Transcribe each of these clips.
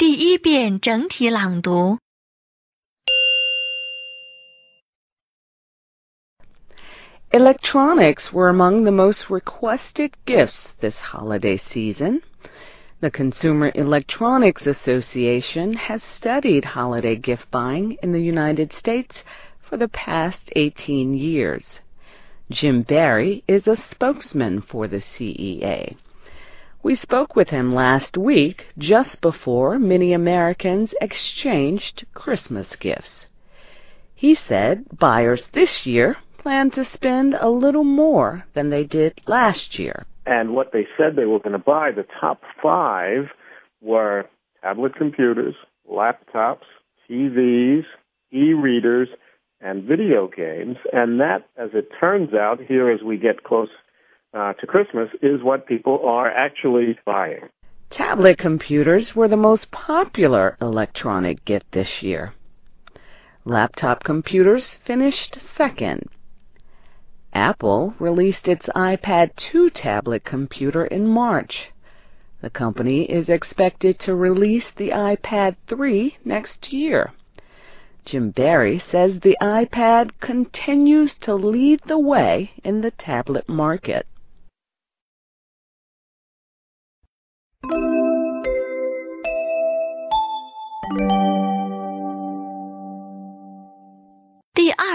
第一遍整体朗读。 Electronics were among the most requested gifts this holiday season. The Consumer Electronics Association has studied holiday gift buying in the United States for the past 18 years. Jim Barry is a spokesman for the CEA. We spoke with him last week just before many Americans exchanged Christmas gifts. He said buyers this year plan to spend a little more than they did last year. And what they said they were going to buy, the top five were tablet computers, laptops, TVs, e-readers, and video games. And that, as it turns out, here as we get close uh, to Christmas, is what people are actually buying. Tablet computers were the most popular electronic gift this year. Laptop computers finished second. Apple released its iPad 2 tablet computer in March. The company is expected to release the iPad 3 next year. Jim Barry says the iPad continues to lead the way in the tablet market.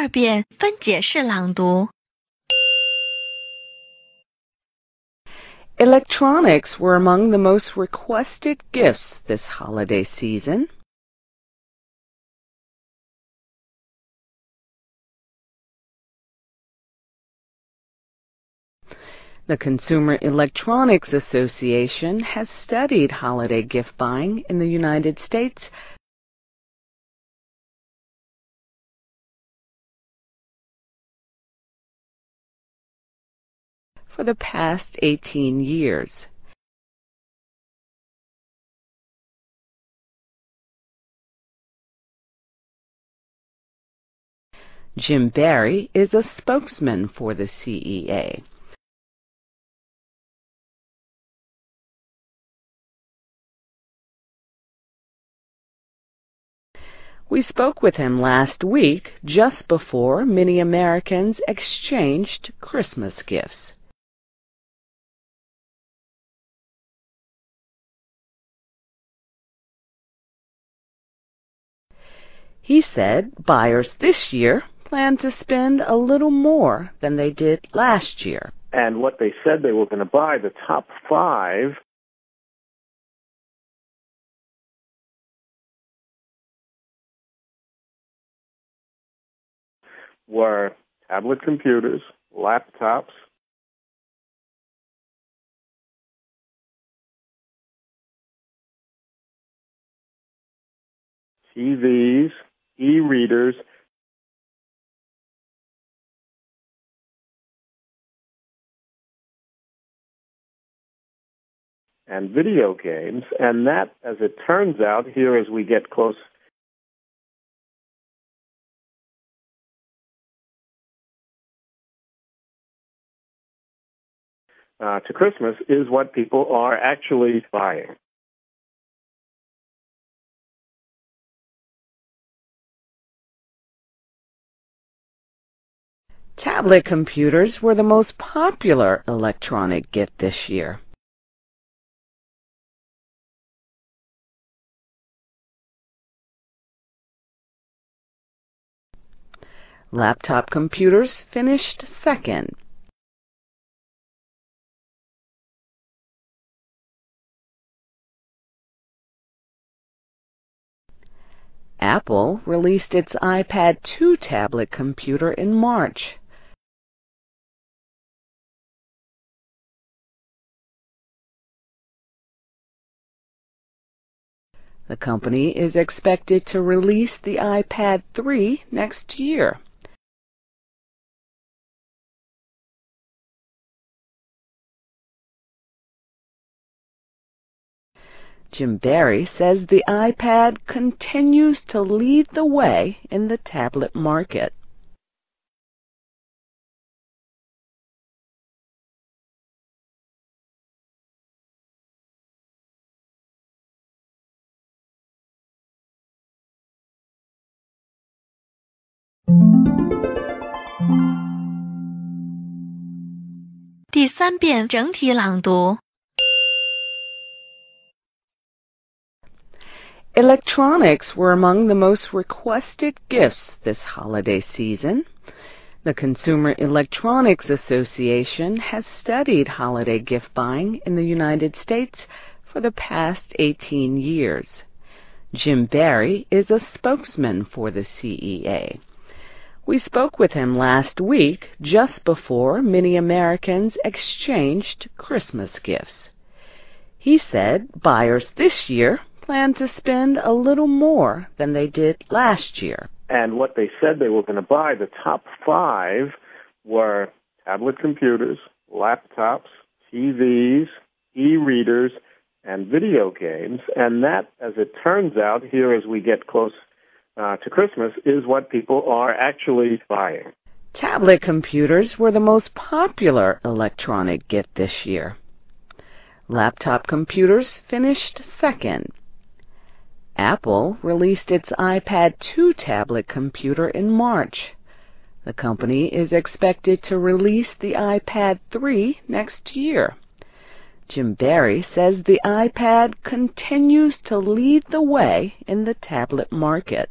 二遍分解式朗读。 Electronics were among the most requested gifts this holiday season. The Consumer Electronics Association has studied holiday gift buying in the United States for the past 18 years. Jim Barry is a spokesman for the CEA. We spoke with him last week just before many Americans exchanged Christmas gifts. He said buyers this year plan to spend a little more than they did last year. And what they said they were going to buy, the top five were tablet computers, laptops, TVs, e-readers, and video games. And that, as it turns out, here as we get close uh, to Christmas, is what people are actually buying. Tablet computers were the most popular electronic gift this year. Laptop computers finished second. Apple released its iPad 2 tablet computer in March. The company is expected to release the iPad 3 next year. Jim Barry says the iPad continues to lead the way in the tablet market. 第三遍整体朗读。 Electronics were among the most requested gifts this holiday season. The Consumer Electronics Association has studied holiday gift buying in the United States for the past 18 years. Jim Barry is a spokesman for the CEA. We spoke with him last week just before many Americans exchanged Christmas gifts. He said buyers this year plan to spend a little more than they did last year. And what they said they were going to buy, the top five were tablet computers, laptops, TVs, e-readers, and video games. And that, as it turns out, here as we get close uh, to Christmas, is what people are actually buying. Tablet computers were the most popular electronic gift this year. Laptop computers finished second. Apple released its iPad 2 tablet computer in March. The company is expected to release the iPad 3 next year. Jim Barry says the iPad continues to lead the way in the tablet market.